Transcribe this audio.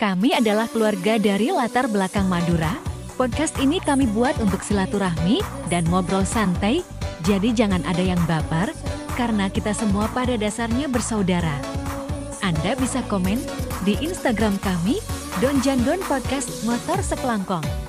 Kami adalah keluarga dari latar belakang Madura. Podcast ini kami buat untuk silaturahmi dan ngobrol santai, jadi jangan ada yang baper, karena kita semua pada dasarnya bersaudara. Anda bisa komen di Instagram kami, Donjandon Podcast Motor Sekelangkong.